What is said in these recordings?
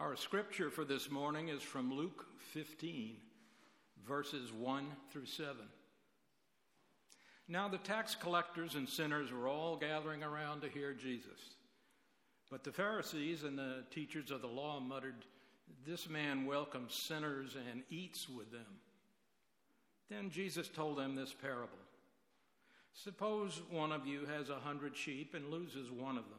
Our scripture for this morning is from Luke 15, verses 1 through 7. Now the tax collectors and sinners were all gathering around to hear Jesus. But the Pharisees and the teachers of the law muttered, This man welcomes sinners and eats with them. Then Jesus told them this parable Suppose one of you has a hundred sheep and loses one of them.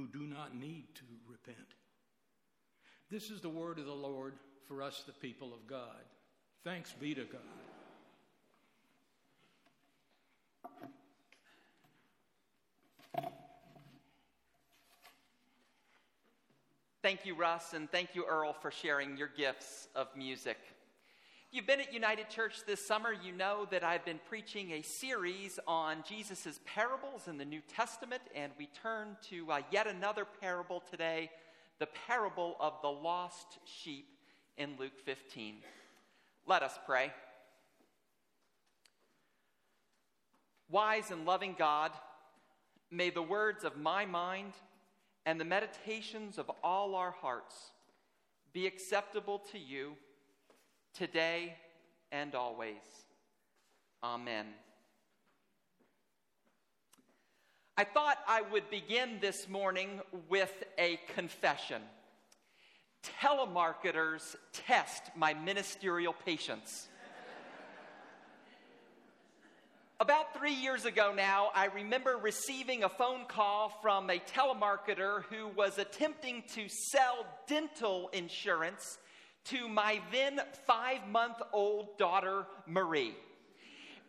who do not need to repent. This is the word of the Lord for us, the people of God. Thanks be to God. Thank you, Russ, and thank you, Earl, for sharing your gifts of music. You've been at United Church this summer, you know that I've been preaching a series on Jesus' parables in the New Testament, and we turn to uh, yet another parable today the parable of the lost sheep in Luke 15. Let us pray. Wise and loving God, may the words of my mind and the meditations of all our hearts be acceptable to you today and always. Amen. I thought I would begin this morning with a confession. Telemarketers test my ministerial patience. About three years ago now, I remember receiving a phone call from a telemarketer who was attempting to sell dental insurance to my then five month old daughter, Marie.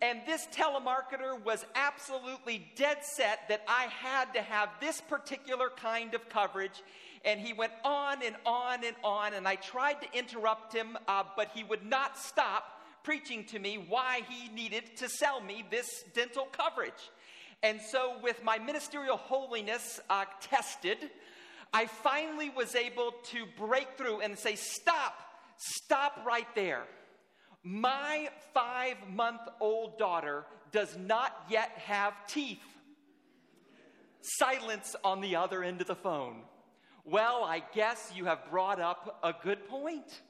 And this telemarketer was absolutely dead set that I had to have this particular kind of coverage. And he went on and on and on, and I tried to interrupt him, uh, but he would not stop preaching to me why he needed to sell me this dental coverage. And so, with my ministerial holiness uh, tested, I finally was able to break through and say, Stop, stop right there. My five month old daughter does not yet have teeth. Silence on the other end of the phone. Well, I guess you have brought up a good point.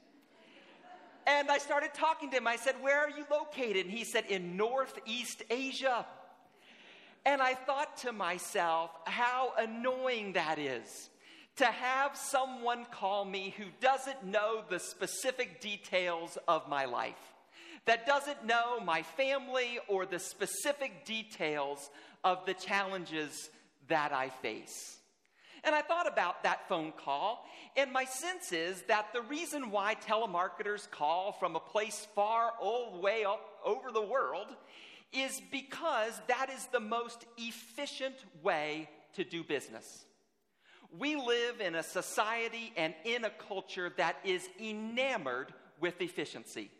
And I started talking to him. I said, Where are you located? And he said, In Northeast Asia. And I thought to myself, how annoying that is to have someone call me who doesn't know the specific details of my life, that doesn't know my family or the specific details of the challenges that I face. And I thought about that phone call, and my sense is that the reason why telemarketers call from a place far the way up over the world is because that is the most efficient way to do business. We live in a society and in a culture that is enamored with efficiency.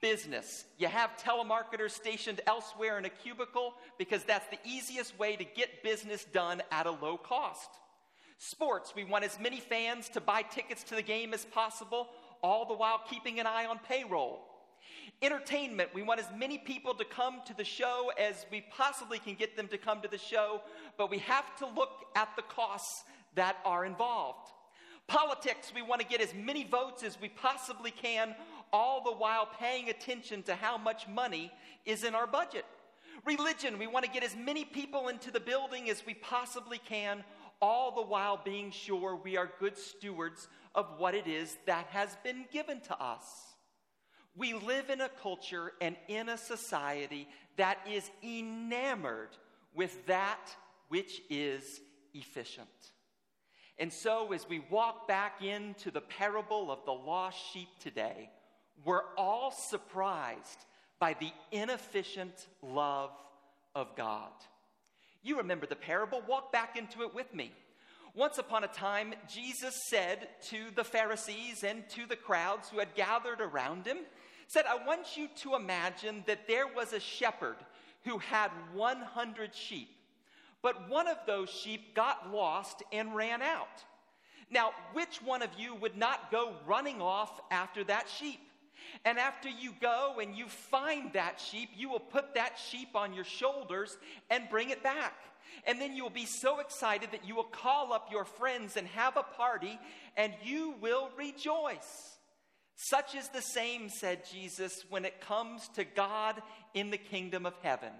Business. You have telemarketers stationed elsewhere in a cubicle because that's the easiest way to get business done at a low cost. Sports, we want as many fans to buy tickets to the game as possible, all the while keeping an eye on payroll. Entertainment, we want as many people to come to the show as we possibly can get them to come to the show, but we have to look at the costs that are involved. Politics, we want to get as many votes as we possibly can, all the while paying attention to how much money is in our budget. Religion, we want to get as many people into the building as we possibly can, all the while being sure we are good stewards of what it is that has been given to us. We live in a culture and in a society that is enamored with that which is efficient. And so, as we walk back into the parable of the lost sheep today, we're all surprised by the inefficient love of God. You remember the parable, walk back into it with me. Once upon a time, Jesus said to the Pharisees and to the crowds who had gathered around him, said, I want you to imagine that there was a shepherd who had 100 sheep, but one of those sheep got lost and ran out. Now, which one of you would not go running off after that sheep? And after you go and you find that sheep, you will put that sheep on your shoulders and bring it back. And then you will be so excited that you will call up your friends and have a party, and you will rejoice. Such is the same, said Jesus, when it comes to God in the kingdom of heaven.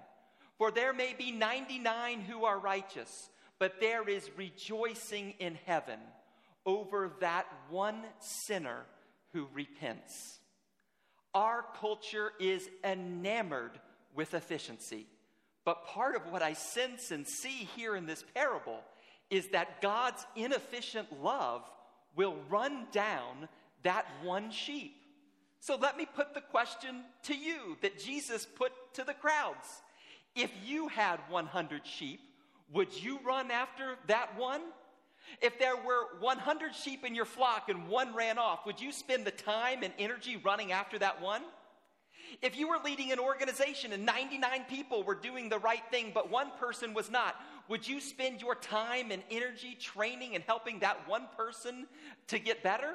For there may be 99 who are righteous, but there is rejoicing in heaven over that one sinner who repents. Our culture is enamored with efficiency. But part of what I sense and see here in this parable is that God's inefficient love will run down that one sheep. So let me put the question to you that Jesus put to the crowds. If you had 100 sheep, would you run after that one? If there were 100 sheep in your flock and one ran off, would you spend the time and energy running after that one? If you were leading an organization and 99 people were doing the right thing, but one person was not, would you spend your time and energy training and helping that one person to get better?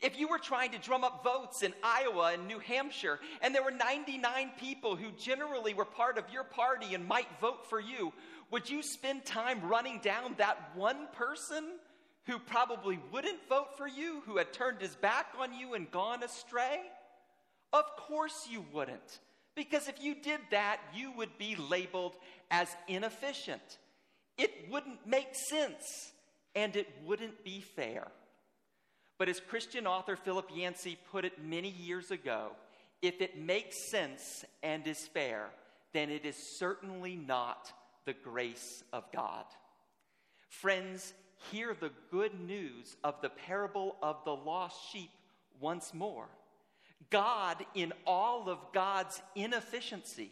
If you were trying to drum up votes in Iowa and New Hampshire, and there were 99 people who generally were part of your party and might vote for you, would you spend time running down that one person who probably wouldn't vote for you, who had turned his back on you and gone astray? Of course you wouldn't. Because if you did that, you would be labeled as inefficient. It wouldn't make sense and it wouldn't be fair. But as Christian author Philip Yancey put it many years ago, if it makes sense and is fair, then it is certainly not the grace of God. Friends, hear the good news of the parable of the lost sheep once more. God, in all of God's inefficiency,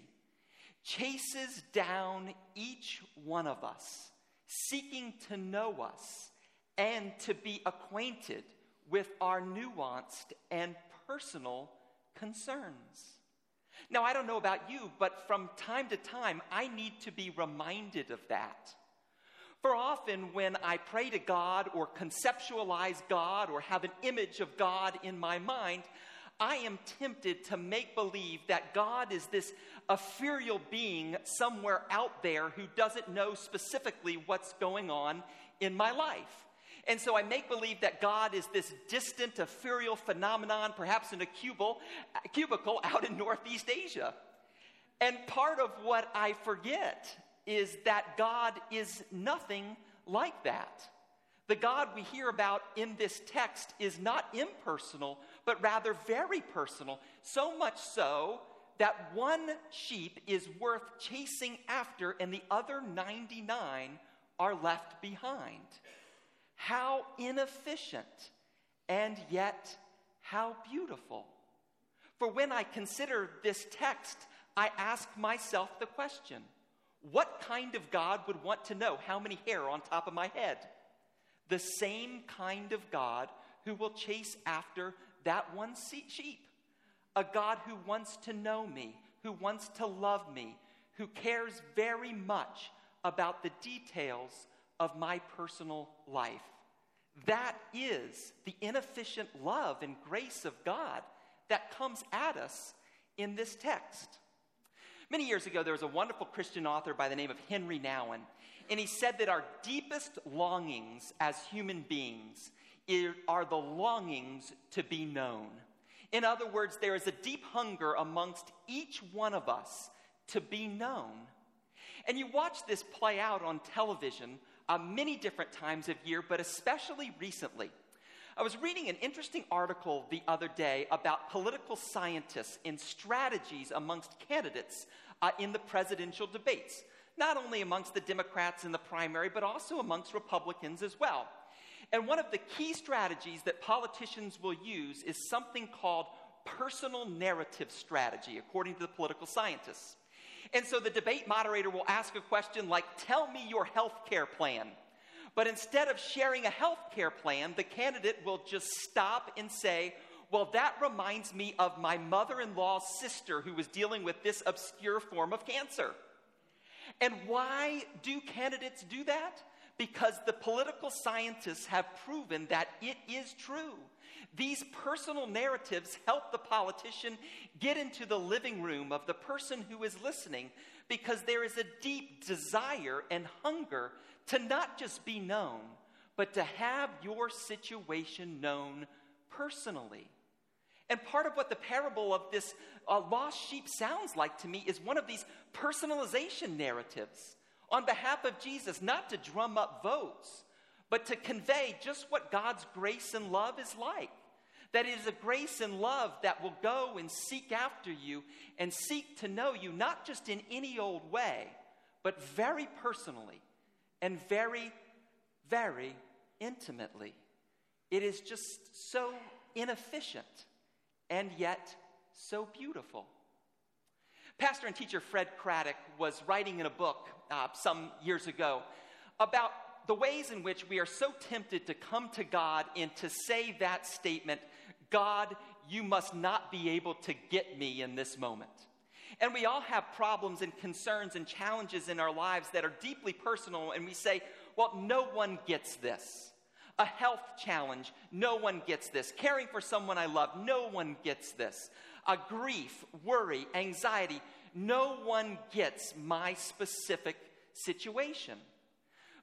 chases down each one of us, seeking to know us and to be acquainted with our nuanced and personal concerns. Now, I don't know about you, but from time to time, I need to be reminded of that. For often, when I pray to God or conceptualize God or have an image of God in my mind, I am tempted to make believe that God is this ethereal being somewhere out there who doesn't know specifically what's going on in my life. And so I make believe that God is this distant, ethereal phenomenon, perhaps in a cubicle, cubicle out in Northeast Asia. And part of what I forget is that God is nothing like that. The God we hear about in this text is not impersonal, but rather very personal. So much so that one sheep is worth chasing after and the other 99 are left behind. How inefficient, and yet how beautiful. For when I consider this text, I ask myself the question what kind of God would want to know how many hair on top of my head? The same kind of God who will chase after that one sheep. A God who wants to know me, who wants to love me, who cares very much about the details of my personal life. That is the inefficient love and grace of God that comes at us in this text. Many years ago, there was a wonderful Christian author by the name of Henri Nouwen, and he said that our deepest longings as human beings are the longings to be known. In other words, there is a deep hunger amongst each one of us to be known. And you watch this play out on television uh, many different times of year, but especially recently. I was reading an interesting article the other day about political scientists and strategies amongst candidates uh, in the presidential debates, not only amongst the Democrats in the primary, but also amongst Republicans as well. And one of the key strategies that politicians will use is something called personal narrative strategy, according to the political scientists. And so the debate moderator will ask a question like, Tell me your health care plan. But instead of sharing a health care plan, the candidate will just stop and say, Well, that reminds me of my mother in law's sister who was dealing with this obscure form of cancer. And why do candidates do that? Because the political scientists have proven that it is true. These personal narratives help the politician get into the living room of the person who is listening because there is a deep desire and hunger to not just be known, but to have your situation known personally. And part of what the parable of this uh, lost sheep sounds like to me is one of these personalization narratives on behalf of Jesus, not to drum up votes, but to convey just what God's grace and love is like. That it is a grace and love that will go and seek after you and seek to know you, not just in any old way, but very personally and very, very intimately. It is just so inefficient and yet so beautiful. Pastor and teacher Fred Craddock was writing in a book uh, some years ago about the ways in which we are so tempted to come to God and to say that statement God, you must not be able to get me in this moment. And we all have problems and concerns and challenges in our lives that are deeply personal, and we say, well, no one gets this. A health challenge, no one gets this. Caring for someone I love, no one gets this. A grief, worry, anxiety, no one gets my specific situation.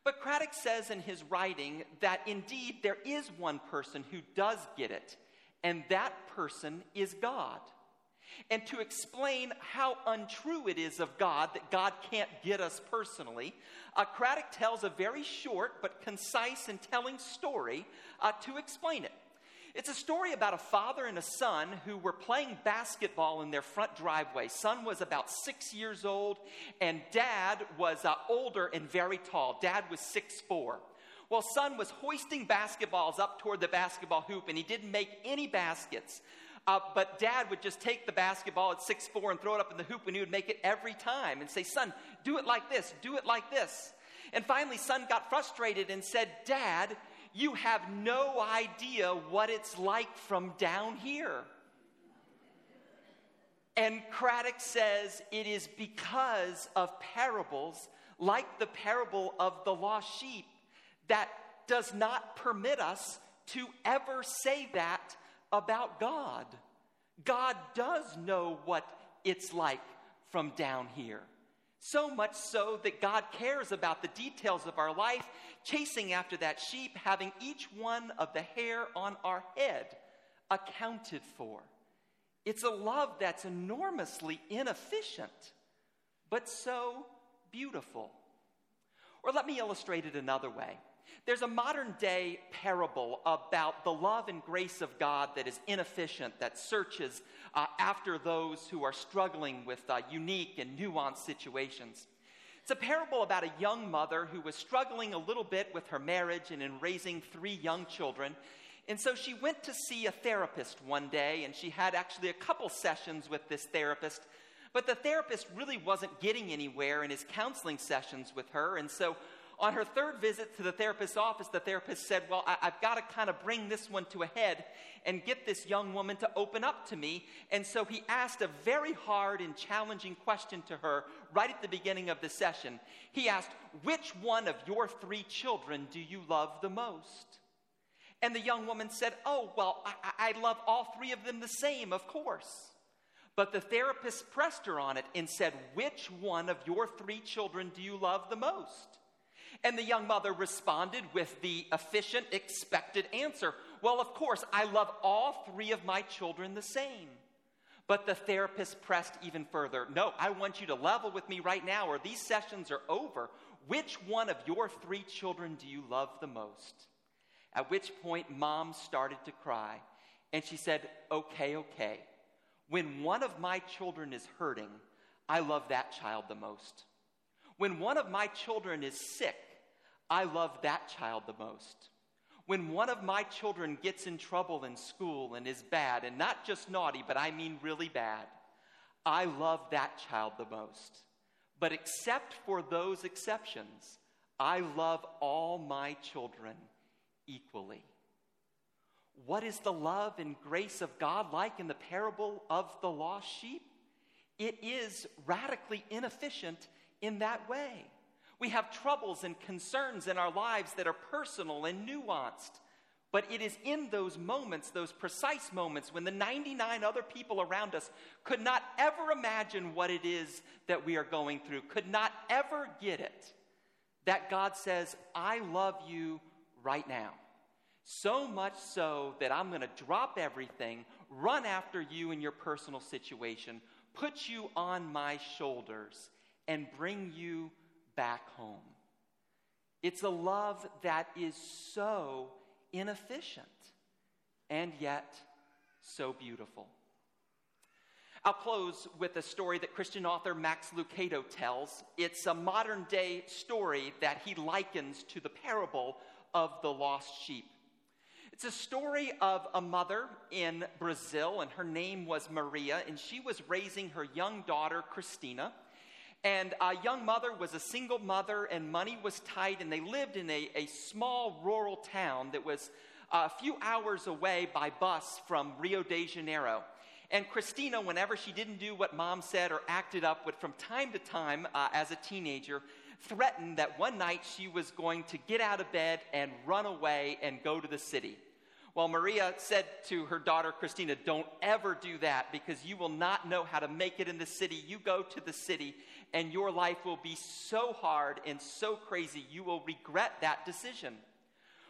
But Craddock says in his writing that indeed there is one person who does get it, and that person is God. And to explain how untrue it is of God that God can't get us personally, uh, Craddock tells a very short but concise and telling story uh, to explain it. It's a story about a father and a son who were playing basketball in their front driveway. Son was about six years old, and dad was uh, older and very tall. Dad was six four. Well, son was hoisting basketballs up toward the basketball hoop, and he didn't make any baskets. Uh, but dad would just take the basketball at six four and throw it up in the hoop, and he would make it every time and say, Son, do it like this, do it like this. And finally, son got frustrated and said, Dad, you have no idea what it's like from down here. And Craddock says it is because of parables like the parable of the lost sheep that does not permit us to ever say that about God. God does know what it's like from down here. So much so that God cares about the details of our life, chasing after that sheep, having each one of the hair on our head accounted for. It's a love that's enormously inefficient, but so beautiful. Or let me illustrate it another way. There's a modern day parable about the love and grace of God that is inefficient, that searches uh, after those who are struggling with uh, unique and nuanced situations. It's a parable about a young mother who was struggling a little bit with her marriage and in raising three young children. And so she went to see a therapist one day, and she had actually a couple sessions with this therapist. But the therapist really wasn't getting anywhere in his counseling sessions with her. And so on her third visit to the therapist's office, the therapist said, Well, I, have got to kind of bring this one to a head and get this young woman to open up to me. And so he asked a very hard and challenging question to her right at the beginning of the session. He asked, Which one of your three children do you love the most? And the young woman said, Oh, well, I, I love all three of them the same, of course. But the therapist pressed her on it and said, Which one of your three children do you love the most? And the young mother responded with the efficient, expected answer Well, of course, I love all three of my children the same. But the therapist pressed even further No, I want you to level with me right now, or these sessions are over. Which one of your three children do you love the most? At which point, mom started to cry. And she said, Okay, okay. When one of my children is hurting, I love that child the most. When one of my children is sick, I love that child the most. When one of my children gets in trouble in school and is bad, and not just naughty, but I mean really bad, I love that child the most. But except for those exceptions, I love all my children equally. What is the love and grace of God like in the parable of the lost sheep? It is radically inefficient in that way. We have troubles and concerns in our lives that are personal and nuanced. But it is in those moments, those precise moments, when the 99 other people around us could not ever imagine what it is that we are going through, could not ever get it, that God says, I love you right now. So much so that I'm going to drop everything, run after you in your personal situation, put you on my shoulders, and bring you back home. It's a love that is so inefficient and yet so beautiful. I'll close with a story that Christian author Max Lucado tells. It's a modern day story that he likens to the parable of the lost sheep. It's a story of a mother in Brazil, and her name was Maria, and she was raising her young daughter, Christina. And a young mother was a single mother, and money was tight, and they lived in a, a small rural town that was a few hours away by bus from Rio de Janeiro. And Christina, whenever she didn't do what mom said or acted up, would from time to time, uh, as a teenager, threaten that one night she was going to get out of bed and run away and go to the city. Well, Maria said to her daughter Christina, Don't ever do that because you will not know how to make it in the city. You go to the city and your life will be so hard and so crazy, you will regret that decision.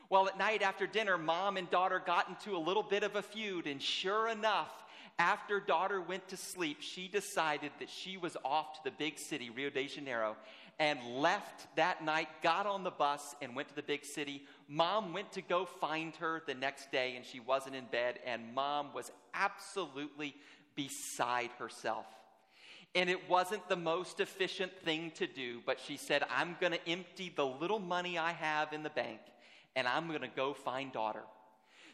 Well, at night after dinner, mom and daughter got into a little bit of a feud, and sure enough, after daughter went to sleep, she decided that she was off to the big city, Rio de Janeiro, and left that night, got on the bus, and went to the big city. Mom went to go find her the next day, and she wasn't in bed, and mom was absolutely beside herself. And it wasn't the most efficient thing to do, but she said, I'm going to empty the little money I have in the bank, and I'm going to go find daughter.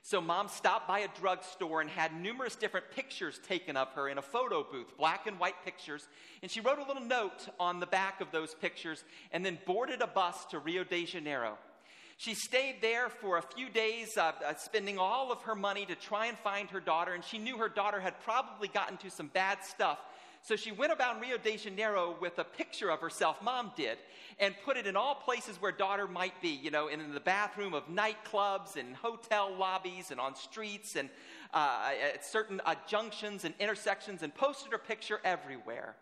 So mom stopped by a drugstore and had numerous different pictures taken of her in a photo booth, black and white pictures. And she wrote a little note on the back of those pictures and then boarded a bus to Rio de Janeiro. She stayed there for a few days, uh, uh, spending all of her money to try and find her daughter. And she knew her daughter had probably gotten to some bad stuff so she went about Rio de Janeiro with a picture of herself, mom did, and put it in all places where daughter might be, you know, in the bathroom of nightclubs and hotel lobbies and on streets and uh, at certain uh, junctions and intersections and posted her picture everywhere.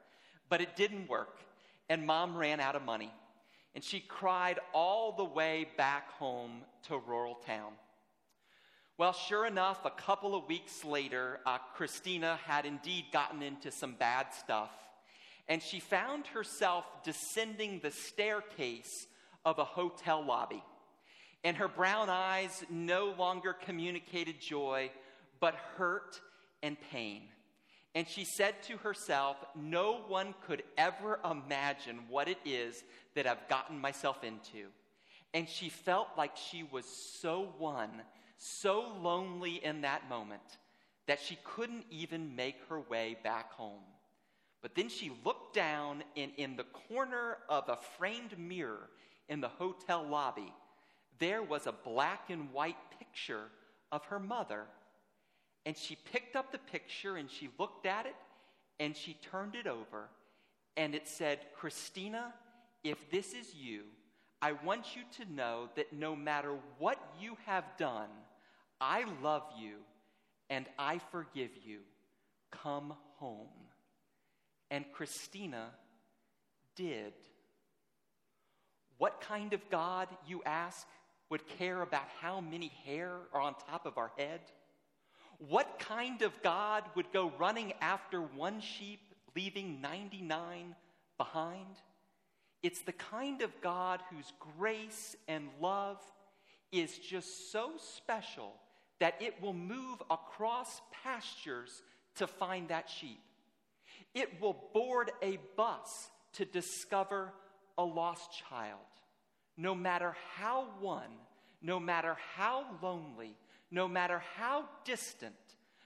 But it didn't work, and mom ran out of money. And she cried all the way back home to rural town. Well, sure enough, a couple of weeks later, uh, Christina had indeed gotten into some bad stuff. And she found herself descending the staircase of a hotel lobby. And her brown eyes no longer communicated joy, but hurt and pain. And she said to herself, No one could ever imagine what it is that I've gotten myself into. And she felt like she was so one so lonely in that moment that she couldn't even make her way back home. But then she looked down, and in the corner of a framed mirror in the hotel lobby, there was a black and white picture of her mother. And she picked up the picture and she looked at it and she turned it over. And it said, Christina, if this is you, I want you to know that no matter what you have done, I love you and I forgive you. Come home. And Christina did. What kind of God, you ask, would care about how many hair are on top of our head? What kind of God would go running after one sheep, leaving 99 behind? It's the kind of God whose grace and love is just so special that it will move across pastures to find that sheep. It will board a bus to discover a lost child. No matter how one, no matter how lonely, no matter how distant,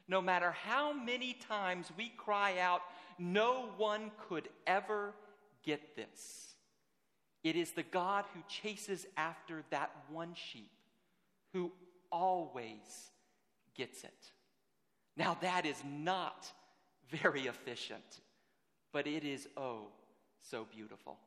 no matter how many times we cry out, no one could ever get this. It is the God who chases after that one sheep who always gets it. Now, that is not very efficient, but it is oh so beautiful.